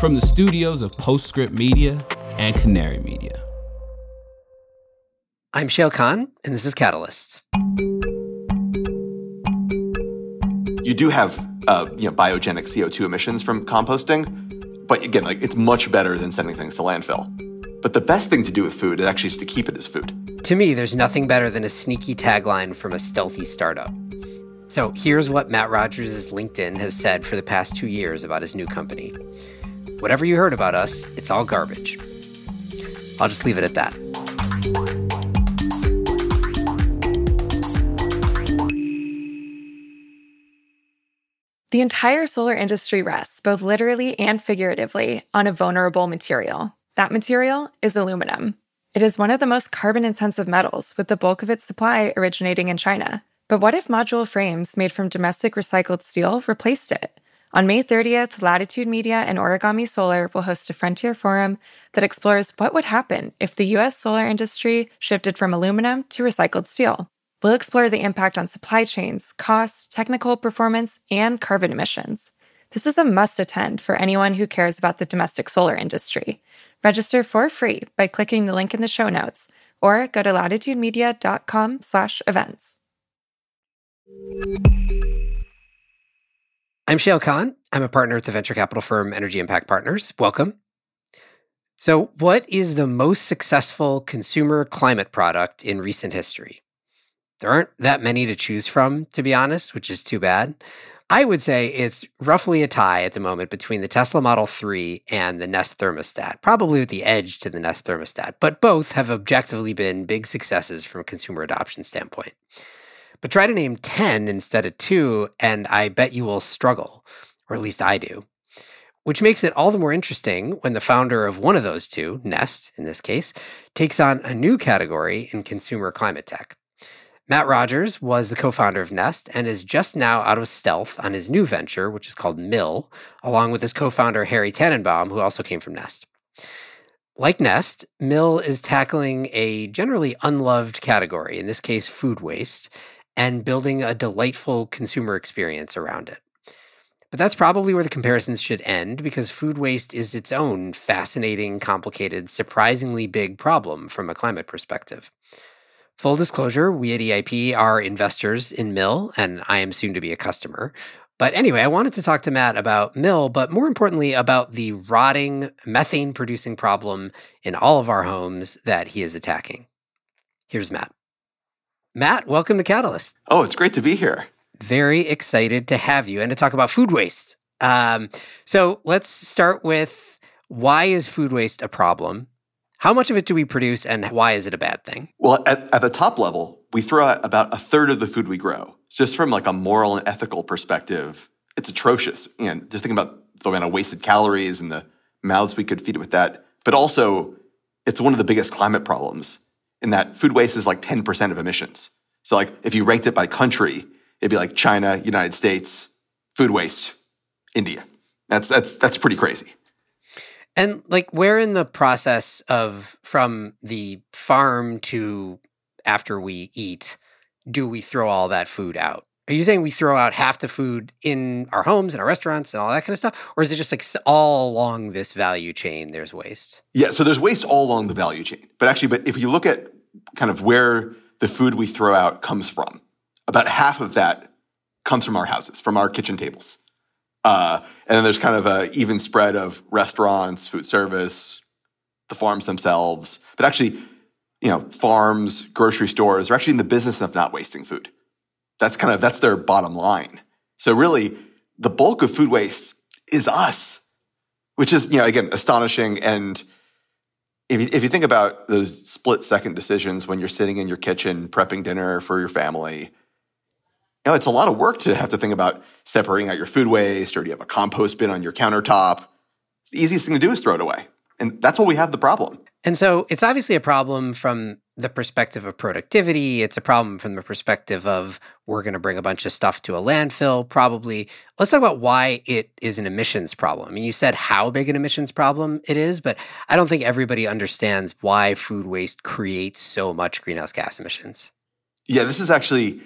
from the studios of Postscript Media and Canary Media. I'm Shayle Kann, and this is Catalyst. You do have uh, you know, biogenic CO2 emissions from composting, but again, like it's much better than sending things to landfill. But the best thing to do with food is actually just to keep it as food. To me, there's nothing better than a sneaky tagline from a stealthy startup. So here's what Matt Rogers' LinkedIn has said for the past two years about his new company. Whatever you heard about us, it's all garbage. I'll just leave it at that. The entire solar industry rests, both literally and figuratively, on a vulnerable material. That material is aluminum. It is one of the most carbon intensive metals, with the bulk of its supply originating in China. But what if module frames made from domestic recycled steel replaced it? On May 30th, Latitude Media and Origami Solar will host a Frontier Forum that explores what would happen if the US solar industry shifted from aluminum to recycled steel. We'll explore the impact on supply chains, cost, technical performance, and carbon emissions. This is a must attend for anyone who cares about the domestic solar industry. Register for free by clicking the link in the show notes or go to latitudemedia.com/events. I'm Shayle Kann. I'm a partner at the venture capital firm Energy Impact Partners. Welcome. So, what is the most successful consumer climate product in recent history? There aren't that many to choose from, to be honest, which is too bad. I would say it's roughly a tie at the moment between the Tesla Model 3 and the Nest thermostat, probably with the edge to the Nest thermostat, but both have objectively been big successes from a consumer adoption standpoint. But try to name 10 instead of two, and I bet you will struggle, or at least I do. Which makes it all the more interesting when the founder of one of those two, Nest in this case, takes on a new category in consumer climate tech. Matt Rogers was the co founder of Nest and is just now out of stealth on his new venture, which is called Mill, along with his co founder, Harry Tannenbaum, who also came from Nest. Like Nest, Mill is tackling a generally unloved category, in this case, food waste, and building a delightful consumer experience around it. But that's probably where the comparisons should end because food waste is its own fascinating, complicated, surprisingly big problem from a climate perspective. Full disclosure, we at EIP are investors in Mill, and I am soon to be a customer. But anyway, I wanted to talk to Matt about Mill, but more importantly, about the rotting methane producing problem in all of our homes that he is attacking. Here's Matt. Matt, welcome to Catalyst. Oh, it's great to be here. Very excited to have you and to talk about food waste. Um, so let's start with why is food waste a problem? How much of it do we produce and why is it a bad thing? Well, at, at the top level, we throw out about a third of the food we grow. Just from like a moral and ethical perspective, it's atrocious. And just think about the amount of wasted calories and the mouths we could feed it with that. But also, it's one of the biggest climate problems in that food waste is like 10% of emissions. So like if you ranked it by country, it'd be like China, United States, food waste, India. That's that's that's pretty crazy. And like where in the process of from the farm to after we eat do we throw all that food out? Are you saying we throw out half the food in our homes and our restaurants and all that kind of stuff? Or is it just like all along this value chain there's waste? Yeah, so there's waste all along the value chain. But actually, but if you look at kind of where the food we throw out comes from, about half of that comes from our houses, from our kitchen tables. Uh, and then there's kind of an even spread of restaurants, food service, the farms themselves. But actually, you know, farms, grocery stores are actually in the business of not wasting food. That's kind of that's their bottom line. So really, the bulk of food waste is us, which is you know again astonishing. And if you, if you think about those split second decisions when you're sitting in your kitchen prepping dinner for your family, you know it's a lot of work to have to think about separating out your food waste, or do you have a compost bin on your countertop? The easiest thing to do is throw it away, and that's why we have the problem. And so it's obviously a problem from the perspective of productivity. It's a problem from the perspective of we're going to bring a bunch of stuff to a landfill, probably. Let's talk about why it is an emissions problem. I mean, you said how big an emissions problem it is, but I don't think everybody understands why food waste creates so much greenhouse gas emissions. Yeah, this is actually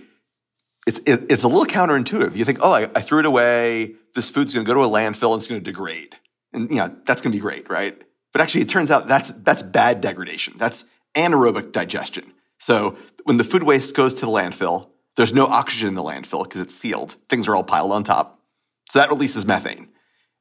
it's it, it's a little counterintuitive. You think, oh, I, I threw it away. This food's going to go to a landfill and it's going to degrade. And you know, that's going to be great, right? But actually, it turns out that's that's bad degradation. That's anaerobic digestion. So when the food waste goes to the landfill, there's no oxygen in the landfill because it's sealed. Things are all piled on top. So that releases methane.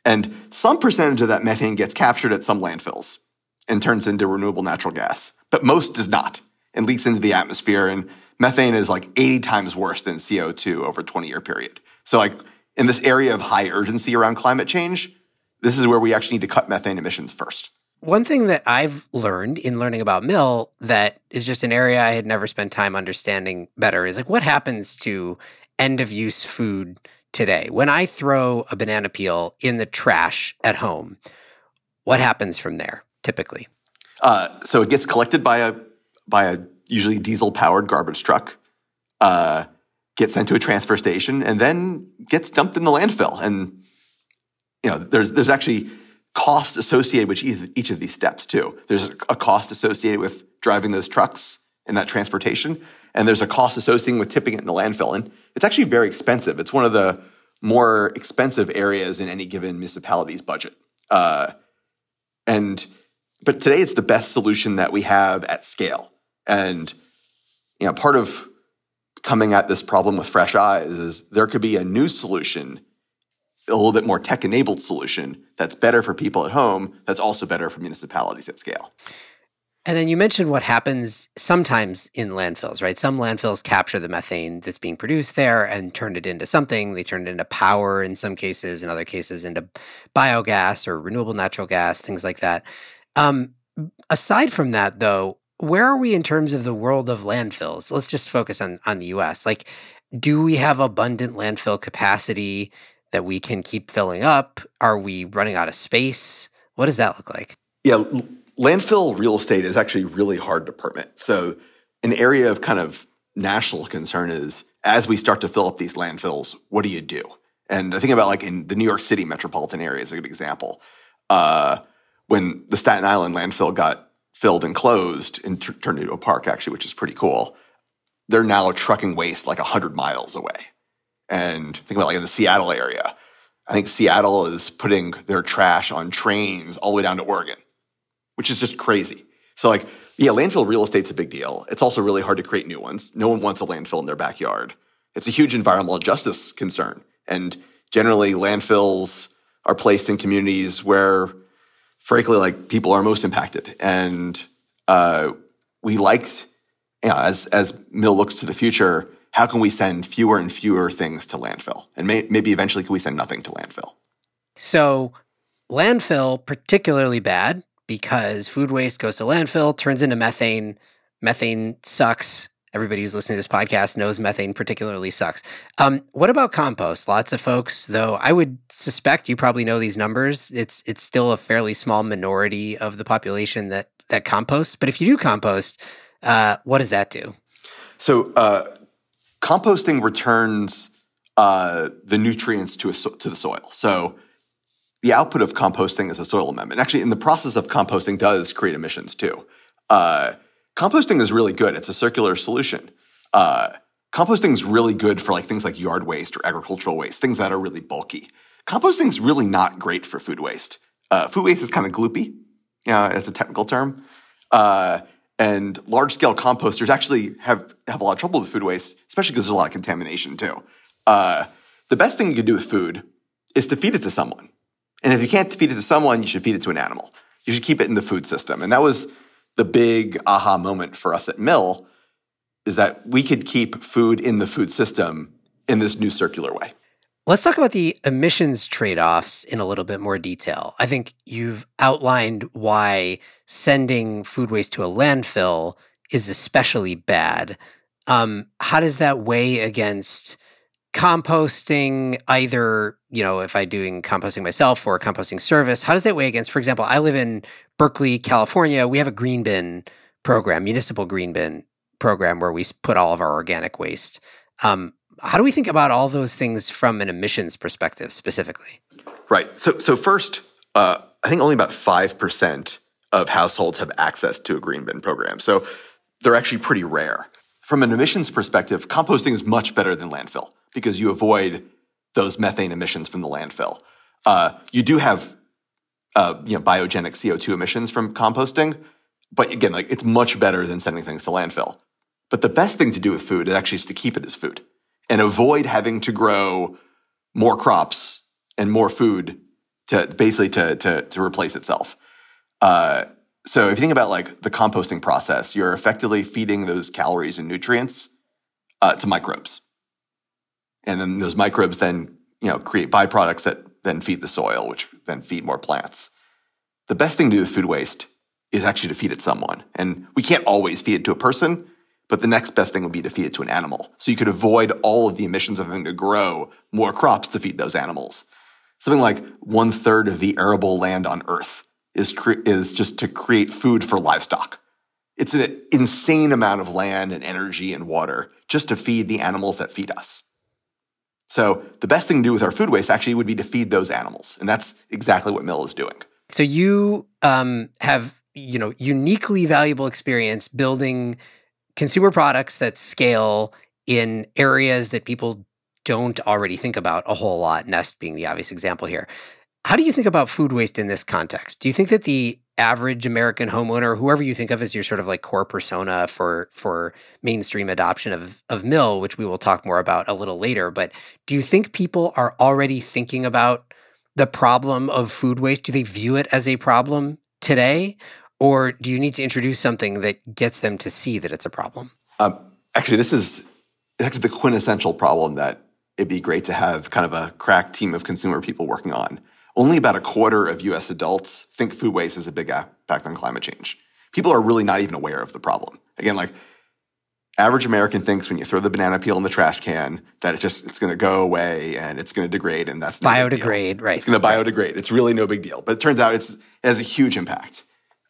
And some percentage of that methane gets captured at some landfills and turns into renewable natural gas, but most does not and leaks into the atmosphere. And methane is like 80 times worse than CO2 over a 20 year period. So, like in this area of high urgency around climate change, this is where we actually need to cut methane emissions first. One thing that I've learned in learning about mill that is just an area I had never spent time understanding better is like what happens to end of use food today. When I throw a banana peel in the trash at home, what happens from there typically? Uh, so it gets collected by a by a usually diesel powered garbage truck, uh, gets sent to a transfer station, and then gets dumped in the landfill. And you know, there's there's actually costs associated with each of these steps too. There's a cost associated with driving those trucks and that transportation, and there's a cost associated with tipping it in the landfill. And it's actually very expensive. It's one of the more expensive areas in any given municipality's budget. Uh, and but today it's the best solution that we have at scale. And you know, part of coming at this problem with fresh eyes is there could be a new solution, a little bit more tech enabled solution that's better for people at home, that's also better for municipalities at scale. And then you mentioned what happens sometimes in landfills, right? Some landfills capture the methane that's being produced there and turn it into something. They turn it into power in some cases, in other cases, into biogas or renewable natural gas, things like that. Um, aside from that, though, where are we in terms of the world of landfills? Let's just focus on on the US. Like, do we have abundant landfill capacity that we can keep filling up? Are we running out of space? What does that look like? Yeah, landfill real estate is actually really hard to permit. So, an area of kind of national concern is as we start to fill up these landfills, what do you do? And I think about like in the New York City metropolitan area is a good example. Uh, when the Staten Island landfill got filled and closed and t- turned into a park, actually, which is pretty cool, they're now trucking waste like 100 miles away. And think about like in the Seattle area. I think Seattle is putting their trash on trains all the way down to Oregon which is just crazy. So like, yeah, landfill real estate's a big deal. It's also really hard to create new ones. No one wants a landfill in their backyard. It's a huge environmental justice concern. And generally landfills are placed in communities where frankly like people are most impacted. And uh, we liked, you know, as as Mill looks to the future, how can we send fewer and fewer things to landfill? And may, maybe eventually can we send nothing to landfill? So landfill particularly bad because food waste goes to landfill, turns into methane. Methane sucks. Everybody who's listening to this podcast knows methane particularly sucks. Um, what about compost? Lots of folks, though, I would suspect you probably know these numbers. It's it's still a fairly small minority of the population that that composts. But if you do compost, uh, what does that do? So uh, composting returns uh, the nutrients to a, to the soil. So the output of composting is a soil amendment. Actually, in the process of composting does create emissions too. Uh, composting is really good. It's a circular solution. Uh, composting is really good for like things like yard waste or agricultural waste, things that are really bulky. Composting is really not great for food waste. Uh, food waste is kind of gloopy. Yeah, it's a technical term. And large scale composters actually have, have a lot of trouble with food waste, especially because there's a lot of contamination too. Uh, the best thing you can do with food is to feed it to someone. And if you can't feed it to someone, you should feed it to an animal. You should keep it in the food system. And that was the big aha moment for us at Mill is that we could keep food in the food system in this new circular way. Let's talk about the emissions trade offs in a little bit more detail. I think you've outlined why sending food waste to a landfill is especially bad. Um, how does that weigh against composting either you know if i'm doing composting myself or a composting service how does that weigh against for example i live in berkeley california we have a green bin program municipal green bin program where we put all of our organic waste um, how do we think about all those things from an emissions perspective specifically right so so first uh, i think only about 5% of households have access to a green bin program so they're actually pretty rare from an emissions perspective composting is much better than landfill because you avoid those methane emissions from the landfill. Uh, you do have uh, you know, biogenic CO2 emissions from composting. But again, like it's much better than sending things to landfill. But the best thing to do with food is actually is to keep it as food and avoid having to grow more crops and more food to basically to to, to replace itself. Uh, so if you think about like the composting process, you're effectively feeding those calories and nutrients uh, to microbes, and then those microbes then you know create byproducts that then feed the soil, which then feed more plants. The best thing to do with food waste is actually to feed it someone, and we can't always feed it to a person. But the next best thing would be to feed it to an animal. So you could avoid all of the emissions of having to grow more crops to feed those animals. Something like one third of the arable land on Earth is, cre- is just to create food for livestock. It's an insane amount of land and energy and water just to feed the animals that feed us. So the best thing to do with our food waste actually would be to feed those animals. And that's exactly what Mill is doing. So you um, have, you know, uniquely valuable experience building consumer products that scale in areas that people don't already think about a whole lot, Nest being the obvious example here. How do you think about food waste in this context? Do you think that the average American homeowner, whoever you think of as your sort of like core persona for for mainstream adoption of of mill, which we will talk more about a little later, but do you think people are already thinking about the problem of food waste? Do they view it as a problem today? Or do you need to introduce something that gets them to see that it's a problem? Um, actually, this is actually the quintessential problem that it'd be great to have kind of a crack team of consumer people working on. Only about a quarter of US adults think food waste has a big impact on climate change. People are really not even aware of the problem. Again, like average American thinks when you throw the banana peel in the trash can that it's just it's going to go away and it's going to degrade and that's biodegrade, right? It's going to biodegrade. It's really no big deal. But it turns out it's it has a huge impact.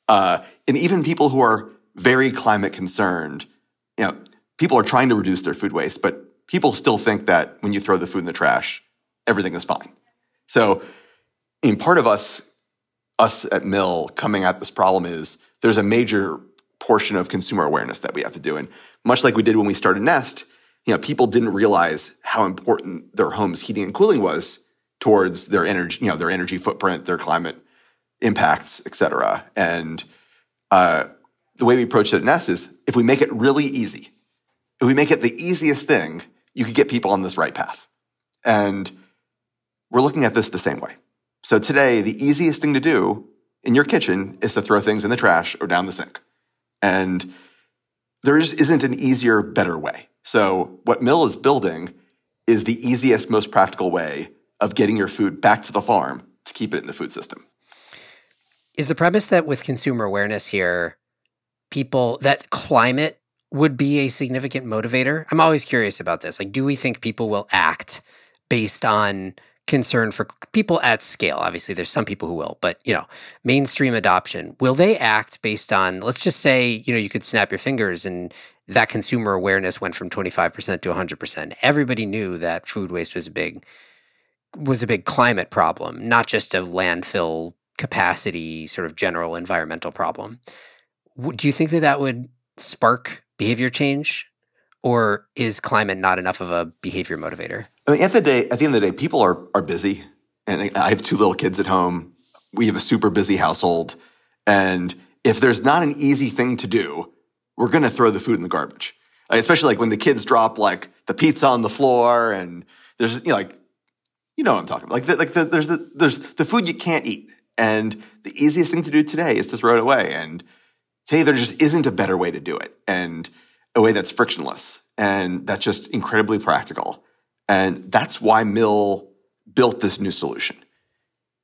Uh, and even people who are very climate concerned, you know, people are trying to reduce their food waste, but people still think that when you throw the food in the trash, everything is fine. So, in part of us, us at Mill coming at this problem is there's a major portion of consumer awareness that we have to do. And much like we did when we started Nest, you know, people didn't realize how important their home's heating and cooling was towards their energy, you know, their energy footprint, their climate impacts, et cetera. And uh, the way we approach it at Nest is if we make it really easy, if we make it the easiest thing, you could get people on this right path. And we're looking at this the same way. So today, the easiest thing to do in your kitchen is to throw things in the trash or down the sink. And there just isn't an easier, better way. So what Mill is building is the easiest, most practical way of getting your food back to the farm to keep it in the food system. Is the premise that with consumer awareness here, people that climate would be a significant motivator? I'm always curious about this. Like, do we think people will act based on concern for people at scale? Obviously, there's some people who will, but you know, mainstream adoption. Will they act based on, let's just say, you know, you could snap your fingers and that consumer awareness went from 25% to 100%. Everybody knew that food waste was a big was a big climate problem, not just a landfill capacity sort of general environmental problem. Do you think that that would spark behavior change? Or is climate not enough of a behavior motivator? I mean, at the, day, at the end of the day, people are, are busy. And I have two little kids at home. We have a super busy household. And if there's not an easy thing to do, we're going to throw the food in the garbage. Especially like when the kids drop like the pizza on the floor and there's, you know, like, you know what I'm talking about. Like, the, like the, there's the, there's the food you can't eat. And the easiest thing to do today is to throw it away. And today there just isn't a better way to do it and a way that's frictionless and that's just incredibly practical. And that's why Mill built this new solution.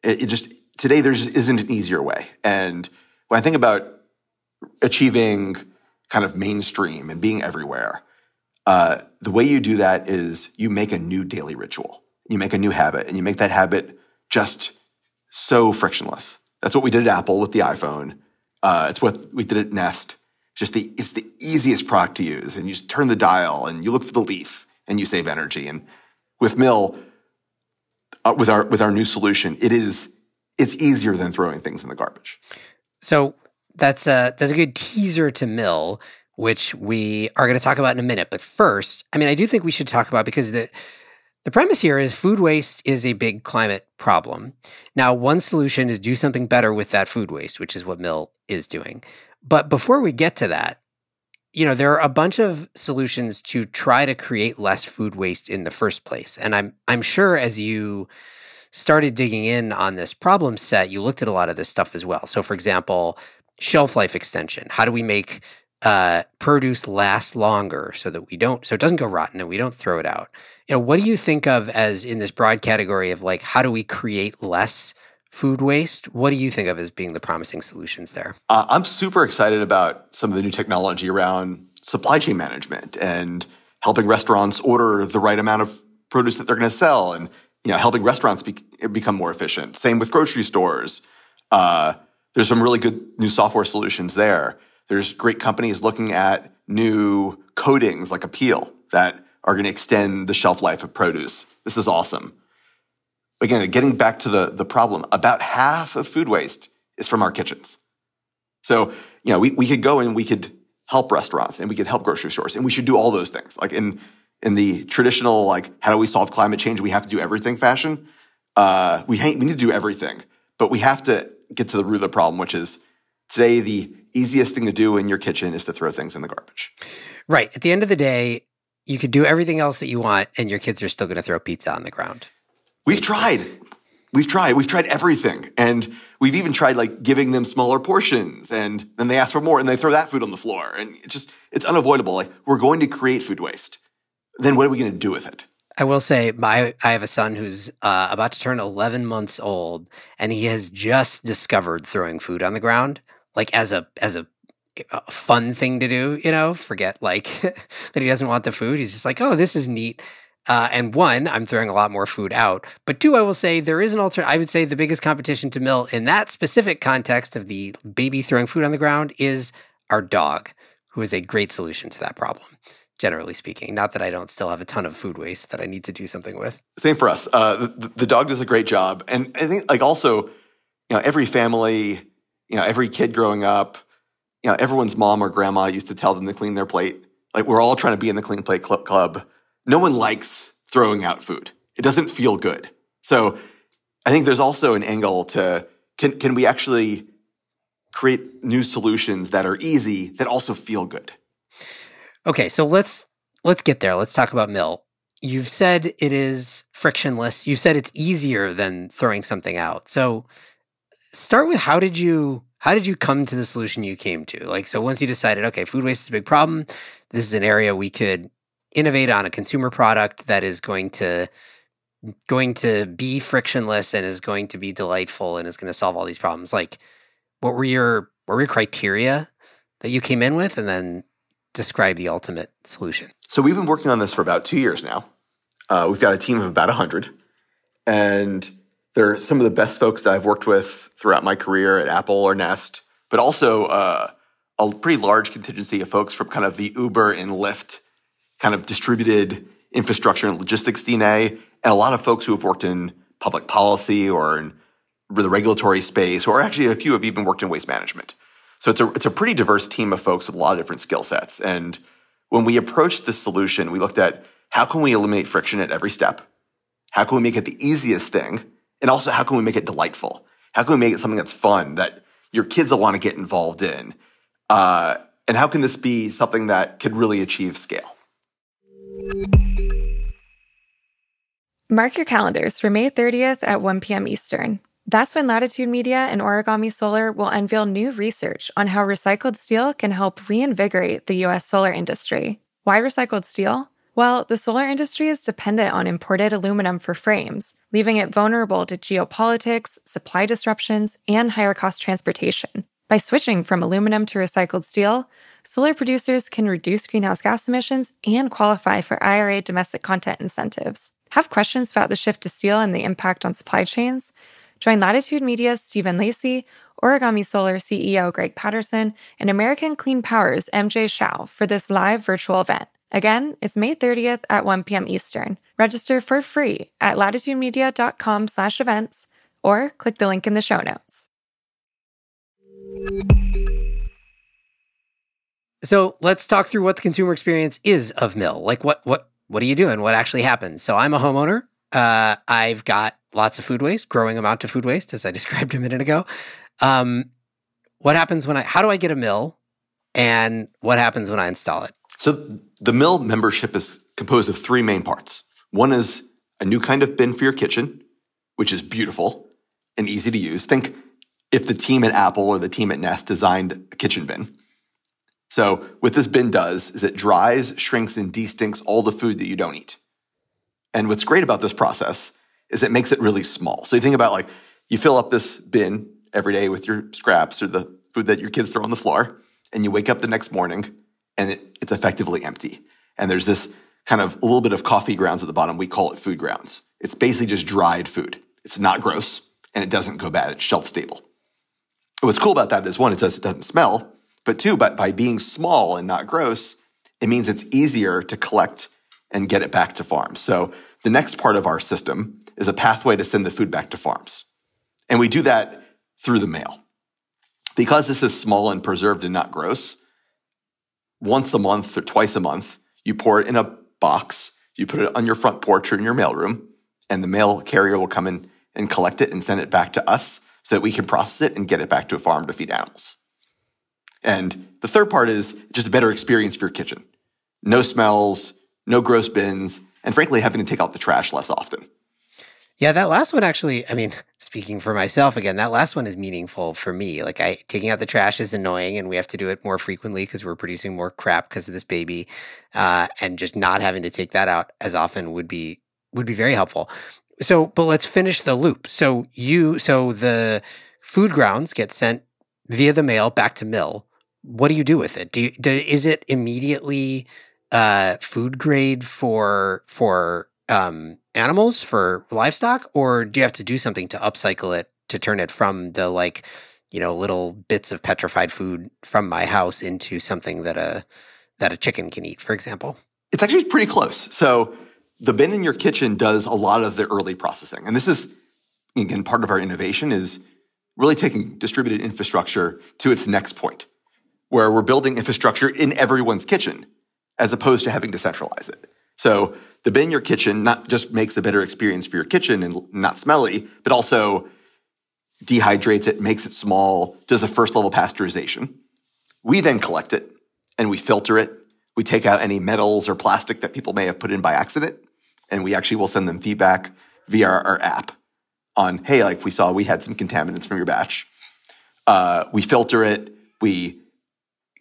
It, it just today there just isn't an easier way. And when I think about achieving kind of mainstream and being everywhere, uh, the way you do that is you make a new daily ritual. You make a new habit, and you make that habit just so frictionless. That's what we did at Apple with the iPhone. Uh, it's what we did at Nest. Just the it's the easiest product to use, and you just turn the dial and you look for the leaf and you save energy. And with Mill, uh, with our with our new solution, it is it's easier than throwing things in the garbage. So that's a that's a good teaser to Mill, which we are going to talk about in a minute. But first, I mean, I do think we should talk about because the The premise here is food waste is a big climate problem. Now, one solution is do something better with that food waste, which is what Mill is doing. But before we get to that, you know, there are a bunch of solutions to try to create less food waste in the first place. And I'm I'm sure as you started digging in on this problem set, you looked at a lot of this stuff as well. So for example, shelf life extension. How do we make uh, produce last longer so that we don't so it doesn't go rotten and we don't throw it out? You know, what do you think of as in this broad category of like how do we create less food waste. What do you think of as being the promising solutions there? Uh, I'm super excited about some of the new technology around supply chain management and helping restaurants order the right amount of produce that they're going to sell and you know helping restaurants be- become more efficient. Same with grocery stores. Uh, there's some really good new software solutions there. There's great companies looking at new coatings like a peel that are going to extend the shelf life of produce. This is awesome again, getting back to the, the problem, about half of food waste is from our kitchens. So, you know, we, we could go and we could help restaurants and we could help grocery stores and we should do all those things. Like in, in the traditional, like, how do we solve climate change? We have to do everything fashion. Uh, we, we need to do everything, but we have to get to the root of the problem, which is today the easiest thing to do in your kitchen is to throw things in the garbage. Right. At the end of the day, you could do everything else that you want and your kids are still going to throw pizza on the ground. We've tried. We've tried. We've tried everything. And we've even tried like giving them smaller portions and then they ask for more and they throw that food on the floor. And it's just, it's unavoidable. Like we're going to create food waste. Then what are we going to do with it? I will say, my I have a son who's uh, about to turn 11 months old, and he has just discovered throwing food on the ground, like as a as a, a fun thing to do. You know, forget like that he doesn't want the food. He's just like, oh, this is neat. Uh, and one, I'm throwing a lot more food out. But two, I will say there is an alternative. I would say the biggest competition to Mill in that specific context of the baby throwing food on the ground is our dog, who is a great solution to that problem, generally speaking. Not that I don't still have a ton of food waste that I need to do something with. Same for us. Uh, the, the dog does a great job. And I think, like, also, you know, every family, you know, every kid growing up, you know, everyone's mom or grandma used to tell them to clean their plate. Like, we're all trying to be in the clean plate club no one likes throwing out food. It doesn't feel good. So I think there's also an angle to can, can we actually create new solutions that are easy that also feel good? Okay, so let's let's get there. Let's talk about Mill. You've said it is frictionless. You said it's easier than throwing something out. So start with how did you how did you come to the solution you came to? Like so once you decided, okay, food waste is a big problem. This is an area we could innovate on a consumer product that is going to going to be frictionless and is going to be delightful and is going to solve all these problems like what were your what were your criteria that you came in with and then describe the ultimate solution so we've been working on this for about two years now uh, we've got a team of about 100 and they're some of the best folks that i've worked with throughout my career at apple or nest but also uh, a pretty large contingency of folks from kind of the uber and lyft kind of distributed infrastructure and logistics DNA, and a lot of folks who have worked in public policy or in the regulatory space, or actually a few have even worked in waste management. So it's a it's a pretty diverse team of folks with a lot of different skill sets. And when we approached this solution, we looked at how can we eliminate friction at every step? How can we make it the easiest thing? And also how can we make it delightful? How can we make it something that's fun that your kids will want to get involved in? Uh, and how can this be something that could really achieve scale? Mark your calendars for May 30th at 1 p.m. Eastern. That's when Latitude Media and Origami Solar will unveil new research on how recycled steel can help reinvigorate the U.S. solar industry. Why recycled steel? Well, the solar industry is dependent on imported aluminum for frames, leaving it vulnerable to geopolitics, supply disruptions, and higher cost transportation. By switching from aluminum to recycled steel, solar producers can reduce greenhouse gas emissions and qualify for IRA domestic content incentives. Have questions about the shift to steel and the impact on supply chains? Join Latitude Media's Stephen Lacey, Origami Solar CEO Greg Patterson, and American Clean Power's MJ Shiao for this live virtual event. Again, it's May 30th at 1 p.m. Eastern. Register for free at latitudemedia.com slash events or click the link in the show notes. So let's talk through what the consumer experience is of Mill. Like what what what do you doing? what actually happens? So I'm a homeowner. Uh, I've got lots of food waste, growing amount of food waste, as I described a minute ago. Um, what happens when I, how do I get a mill? And what happens when I install it? So the mill membership is composed of three main parts. One is a new kind of bin for your kitchen, which is beautiful and easy to use. Think if the team at Apple or the team at Nest designed a kitchen bin. So what this bin does is it dries, shrinks, and destinks all the food that you don't eat. And what's great about this process is it makes it really small. So you think about like you fill up this bin every day with your scraps or the food that your kids throw on the floor, and you wake up the next morning and it, it's effectively empty. And there's this kind of a little bit of coffee grounds at the bottom. We call it food grounds. It's basically just dried food. It's not gross and it doesn't go bad. It's shelf stable. What's cool about that is one, it says it doesn't smell, but two, but by being small and not gross, it means it's easier to collect and get it back to farms. So the next part of our system is a pathway to send the food back to farms. And we do that through the mail. Because this is small and preserved and not gross, once a month or twice a month, you pour it in a box, you put it on your front porch or in your mailroom, and the mail carrier will come in and collect it and send it back to us so that we can process it and get it back to a farm to feed animals. And the third part is just a better experience for your kitchen. No smells, no gross bins, and frankly, having to take out the trash less often. Yeah, that last one actually, I mean, speaking for myself again, that last one is meaningful for me. Like I taking out the trash is annoying and we have to do it more frequently because we're producing more crap because of this baby. Uh, and just not having to take that out as often would be would be very helpful. So, but let's finish the loop. So you so the food grounds get sent via the mail back to mill. What do you do with it? Do, you, do is it immediately uh, food grade for for um, animals for livestock, or do you have to do something to upcycle it to turn it from the like, you know, little bits of petrified food from my house into something that a that a chicken can eat, for example? It's actually pretty close. So the bin in your kitchen does a lot of the early processing, and this is again part of our innovation is really taking distributed infrastructure to its next point, where we're building infrastructure in everyone's kitchen as opposed to having to centralize it. So the bin in your kitchen not just makes a better experience for your kitchen and not smelly, but also dehydrates it, makes it small, does a first level pasteurization. We then collect it and we filter it. We take out any metals or plastic that people may have put in by accident, and we actually will send them feedback via our, our app on, hey, like we saw we had some contaminants from your batch. Uh, we filter it, we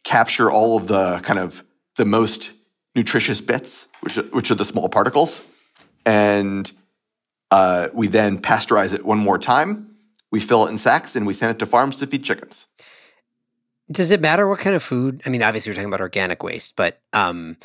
capture all of the kind of the most nutritious bits, which are, which are the small particles, and uh, we then pasteurize it one more time. We fill it in sacks and we send it to farms to feed chickens. Does it matter what kind of food? I mean, obviously we're talking about organic waste, but um,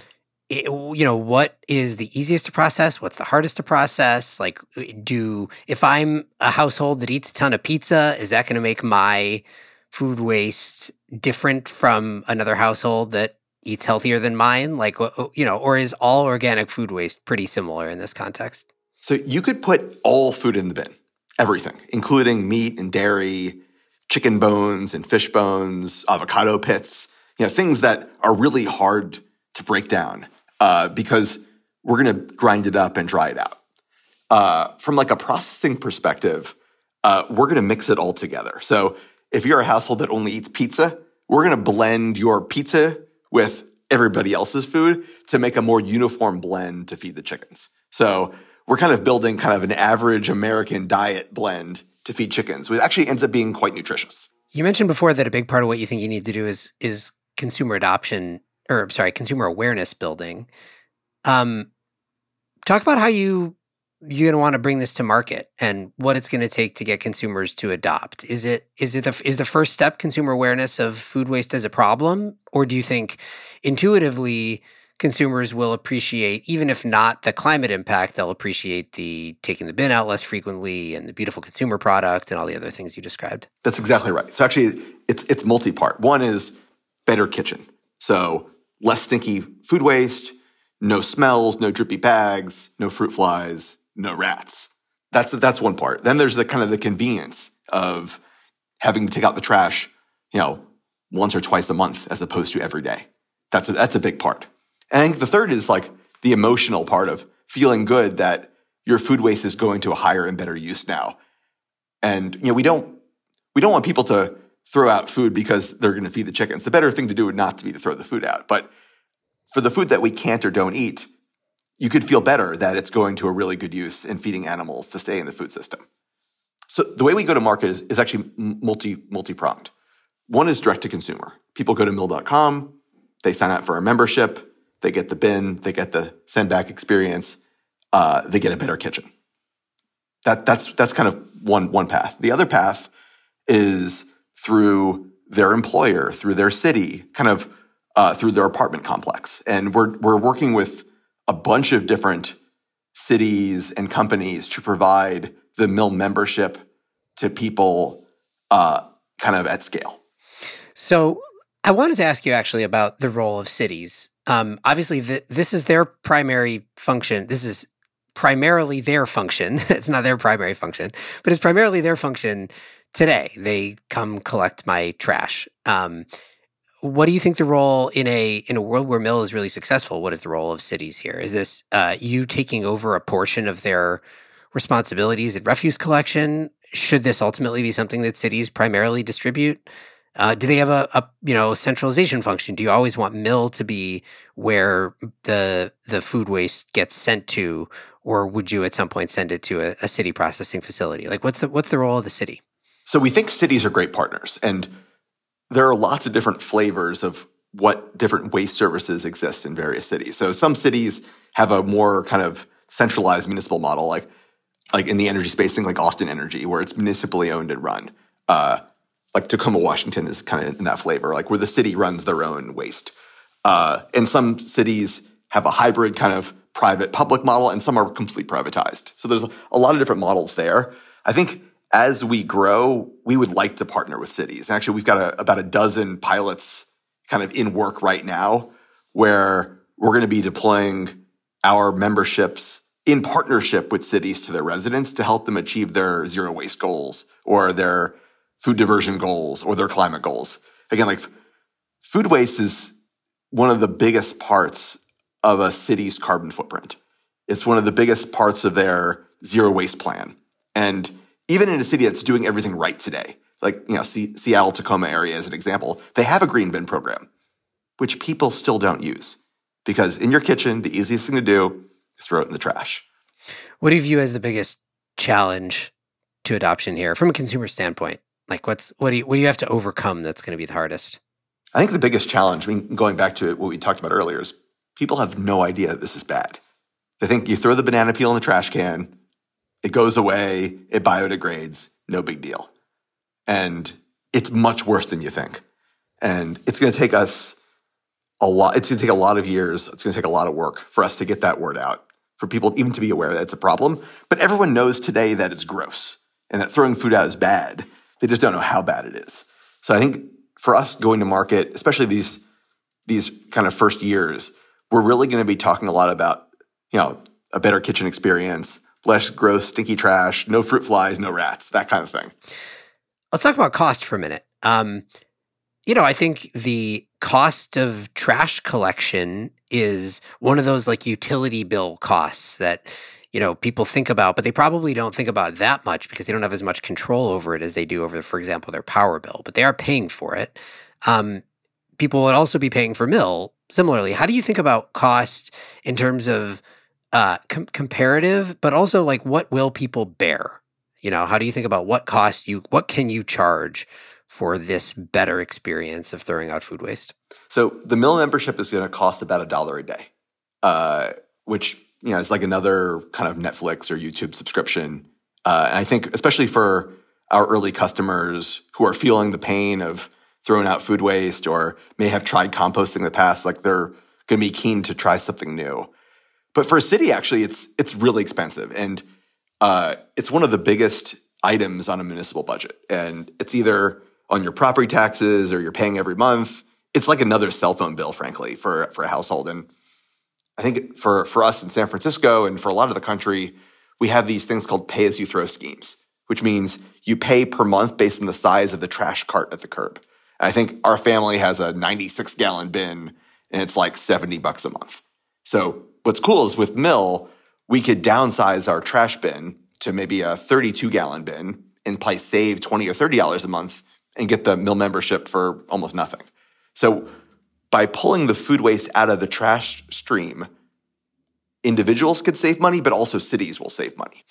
it, you know, what is the easiest to process? What's the hardest to process? Like, do if I'm a household that eats a ton of pizza, is that going to make my food waste different from another household that eats healthier than mine? Like, you know, or is all organic food waste pretty similar in this context? So you could put all food in the bin, everything, including meat and dairy, chicken bones and fish bones, avocado pits, you know, things that are really hard to break down uh, because we're going to grind it up and dry it out. Uh, from like a processing perspective, uh, we're going to mix it all together. So if you're a household that only eats pizza, we're going to blend your pizza with everybody else's food to make a more uniform blend to feed the chickens. So we're kind of building kind of an average American diet blend to feed chickens, which actually ends up being quite nutritious. You mentioned before that a big part of what you think you need to do is is consumer adoption or sorry, consumer awareness building. Um, talk about how you you're going to want to bring this to market and what it's going to take to get consumers to adopt. Is it is it the is the first step consumer awareness of food waste as a problem, or do you think intuitively consumers will appreciate, even if not the climate impact, they'll appreciate the taking the bin out less frequently and the beautiful consumer product and all the other things you described? That's exactly right. So actually, it's it's multi part. One is better kitchen, so less stinky food waste, no smells, no drippy bags, no fruit flies no rats. That's that's one part. Then there's the kind of the convenience of having to take out the trash, you know, once or twice a month as opposed to every day. That's a, that's a big part. And the third is like the emotional part of feeling good that your food waste is going to a higher and better use now. And you know, we don't we don't want people to throw out food because they're going to feed the chickens. The better thing to do would not to be to throw the food out. But for the food that we can't or don't eat, you could feel better that it's going to a really good use in feeding animals to stay in the food system. So the way we go to market is, is actually multi multi pronged. One is direct to consumer. People go to mill.com, they sign up for a membership, they get the bin, they get the send back experience, uh, they get a better kitchen. That, that's, that's kind of one, one path. The other path is through their employer, through their city, kind of uh, through their apartment complex. And we're, we're working with a bunch of different cities and companies to provide the mill membership to people uh, kind of at scale. So I wanted to ask you actually about the role of cities. Um, obviously, the, this is their primary function. This is primarily their function. it's not their primary function, but it's primarily their function today. They come collect my trash. Um, what do you think the role in a in a world where mill is really successful? What is the role of cities here? Is this uh, you taking over a portion of their responsibilities in refuse collection? Should this ultimately be something that cities primarily distribute? Uh, do they have a, a you know centralization function? Do you always want mill to be where the the food waste gets sent to, or would you at some point send it to a, a city processing facility? Like, what's the what's the role of the city? So we think cities are great partners, and there are lots of different flavors of what different waste services exist in various cities. So some cities have a more kind of centralized municipal model, like like in the energy space, thing like Austin Energy, where it's municipally owned and run. Uh, like Tacoma, Washington is kind of in that flavor, like where the city runs their own waste. Uh, and some cities have a hybrid kind of private public model, and some are completely privatized. So there's a lot of different models there. I think as we grow, we would like to partner with cities. Actually, we've got a, about a dozen pilots kind of in work right now where we're going to be deploying our memberships in partnership with cities to their residents to help them achieve their zero waste goals or their food diversion goals or their climate goals. Again, like food waste is one of the biggest parts of a city's carbon footprint. It's one of the biggest parts of their zero waste plan. And even in a city that's doing everything right today, like you know C- Seattle Tacoma area as an example, they have a green bin program, which people still don't use because in your kitchen, the easiest thing to do is throw it in the trash. What do you view as the biggest challenge to adoption here from a consumer standpoint? Like, what's what do you what do you have to overcome that's going to be the hardest? I think the biggest challenge, I mean, going back to what we talked about earlier, is people have no idea that this is bad. They think you throw the banana peel in the trash can, it goes away, it biodegrades, no big deal. And it's much worse than you think. And it's going to take us a lot, it's going to take a lot of years, it's going to take a lot of work for us to get that word out, for people even to be aware that it's a problem. But everyone knows today that it's gross and that throwing food out is bad. They just don't know how bad it is. So I think for us going to market, especially these these kind of first years, we're really going to be talking a lot about, you know, a better kitchen experience, less gross, stinky trash, no fruit flies, no rats, that kind of thing. Let's talk about cost for a minute. Um, you know, I think the cost of trash collection is one of those like utility bill costs that you know people think about but they probably don't think about that much because they don't have as much control over it as they do over for example their power bill but they are paying for it um, people would also be paying for mill similarly how do you think about cost in terms of uh, com- comparative, but also like what will people bear? You know, how do you think about what cost you, what can you charge for this better experience of throwing out food waste? So the mill membership is going to cost about a dollar a day, uh, which you know is like another kind of Netflix or YouTube subscription. Uh, and I think especially for our early customers who are feeling the pain of throwing out food waste or may have tried composting in the past, like they're going to be keen to try something new. But for a city, actually, it's it's really expensive, and uh, it's one of the biggest items on a municipal budget. And it's either on your property taxes or you're paying every month. It's like another cell phone bill, frankly, for for a household. And I think for for us in San Francisco and for a lot of the country, we have these things called pay as you throw schemes, which means you pay per month based on the size of the trash cart at the curb. I think our family has a 96 gallon bin, and it's like 70 bucks a month. So what's cool is with Mill, we could downsize our trash bin to maybe a 32 gallon bin and probably save 20 or $30 a month and get the Mill membership for almost nothing. So by pulling the food waste out of the trash stream, individuals could save money, but also cities will save money.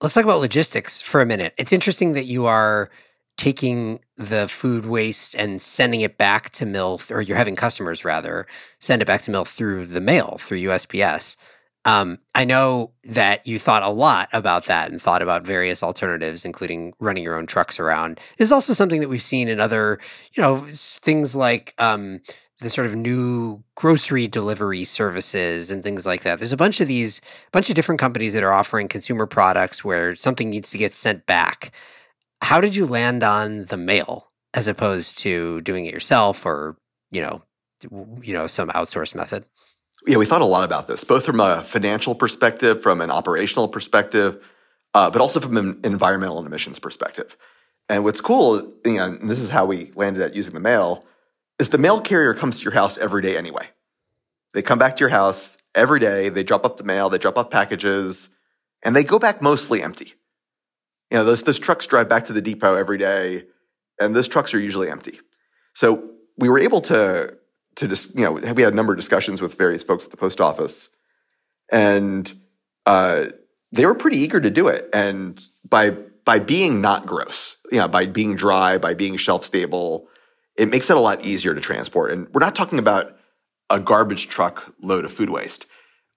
Let's talk about logistics for a minute. It's interesting that you are taking the food waste and sending it back to mill, or you're having customers rather send it back to mill through the mail, through USPS. Um, I know that you thought a lot about that and thought about various alternatives, including running your own trucks around. This is also something that we've seen in other, you know, things like um, the sort of new grocery delivery services and things like that. There's a bunch of these, a bunch of different companies that are offering consumer products where something needs to get sent back. How did you land on the mail as opposed to doing it yourself or, you know, you know, some outsourced method? Yeah, we thought a lot about this, both from a financial perspective, from an operational perspective, uh, but also from an environmental and emissions perspective. And what's cool, you know, and this is how we landed at using the mail, is the mail carrier comes to your house every day anyway. They come back to your house every day. They drop off the mail, they drop off packages, and they go back mostly empty. You know, those, those trucks drive back to the depot every day, and those trucks are usually empty. So we were able to to just you know we had a number of discussions with various folks at the post office, and uh, they were pretty eager to do it. And by by being not gross, you know, by being dry, by being shelf stable, it makes it a lot easier to transport. And we're not talking about a garbage truck load of food waste.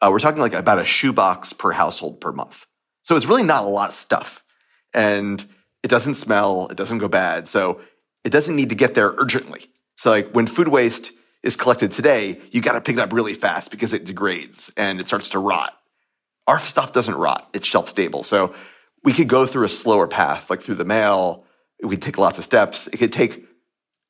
Uh, we're talking like about a shoebox per household per month. So it's really not a lot of stuff. And it doesn't smell, it doesn't go bad. So it doesn't need to get there urgently. So like when food waste is collected today, you got to pick it up really fast because it degrades and it starts to rot. Our stuff doesn't rot, it's shelf stable. So we could go through a slower path, like through the mail. We could take lots of steps. It could take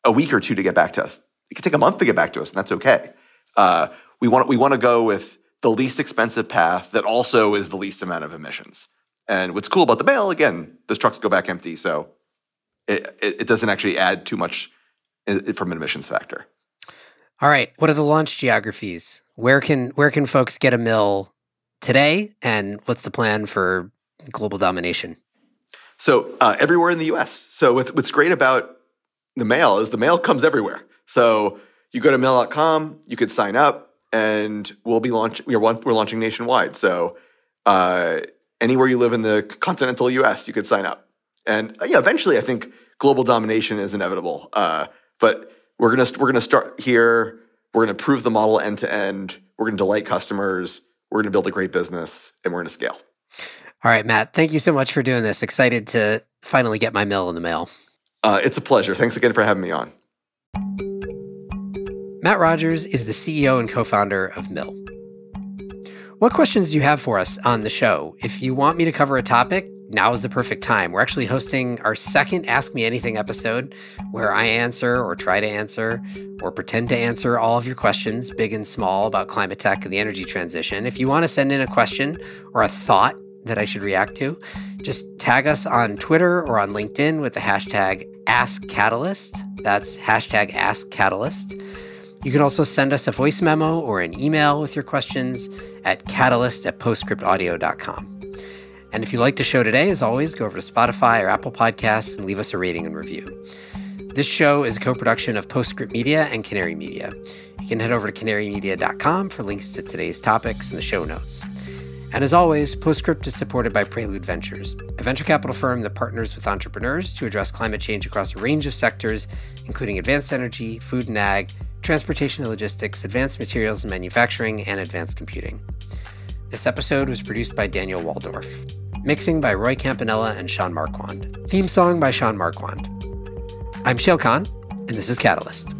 a week or two to get back to us. It could take a month to get back to us, and that's okay. Uh, we want we want to go with the least expensive path that also is the least amount of emissions. And what's cool about the mail, again, those trucks go back empty, so it, it, it doesn't actually add too much from an emissions factor. All right, what are the launch geographies? Where can where can folks get a mill today, and what's the plan for global domination? So uh, everywhere in the U.S. So what's, what's great about the mail is the mail comes everywhere. So you go to mill.com, you could sign up, and we'll be launching. We're we're launching nationwide. So uh, anywhere you live in the continental U.S., you could sign up. And uh, yeah, eventually, I think global domination is inevitable. Uh, but we're gonna we're gonna start here. We're gonna prove the model end to end. We're gonna delight customers. We're gonna build a great business, and we're gonna scale. All right, Matt. Thank you so much for doing this. Excited to finally get my mill in the mail. Uh, it's a pleasure. Thanks again for having me on. Matt Rogers is the CEO and co founder of Mill. What questions do you have for us on the show? If you want me to cover a topic, now is the perfect time. We're actually hosting our second Ask Me Anything episode where I answer or try to answer or pretend to answer all of your questions, big and small, about climate tech and the energy transition. If you want to send in a question or a thought that I should react to, just tag us on Twitter or on LinkedIn with the hashtag AskCatalyst. That's hashtag AskCatalyst. You can also send us a voice memo or an email with your questions at catalyst at postscriptaudio.com. And if you like the show today, as always, go over to Spotify or Apple Podcasts and leave us a rating and review. This show is a co production of Postscript Media and Canary Media. You can head over to canarymedia.com for links to today's topics and the show notes. And as always, Postscript is supported by Prelude Ventures, a venture capital firm that partners with entrepreneurs to address climate change across a range of sectors, including advanced energy, food and ag, transportation and logistics, advanced materials and manufacturing, and advanced computing. This episode was produced by Daniel Woldorff. Mixing by Roy Campanella and Sean Marquand. Theme song by Sean Marquand. I'm Shayle Kann, and this is Catalyst.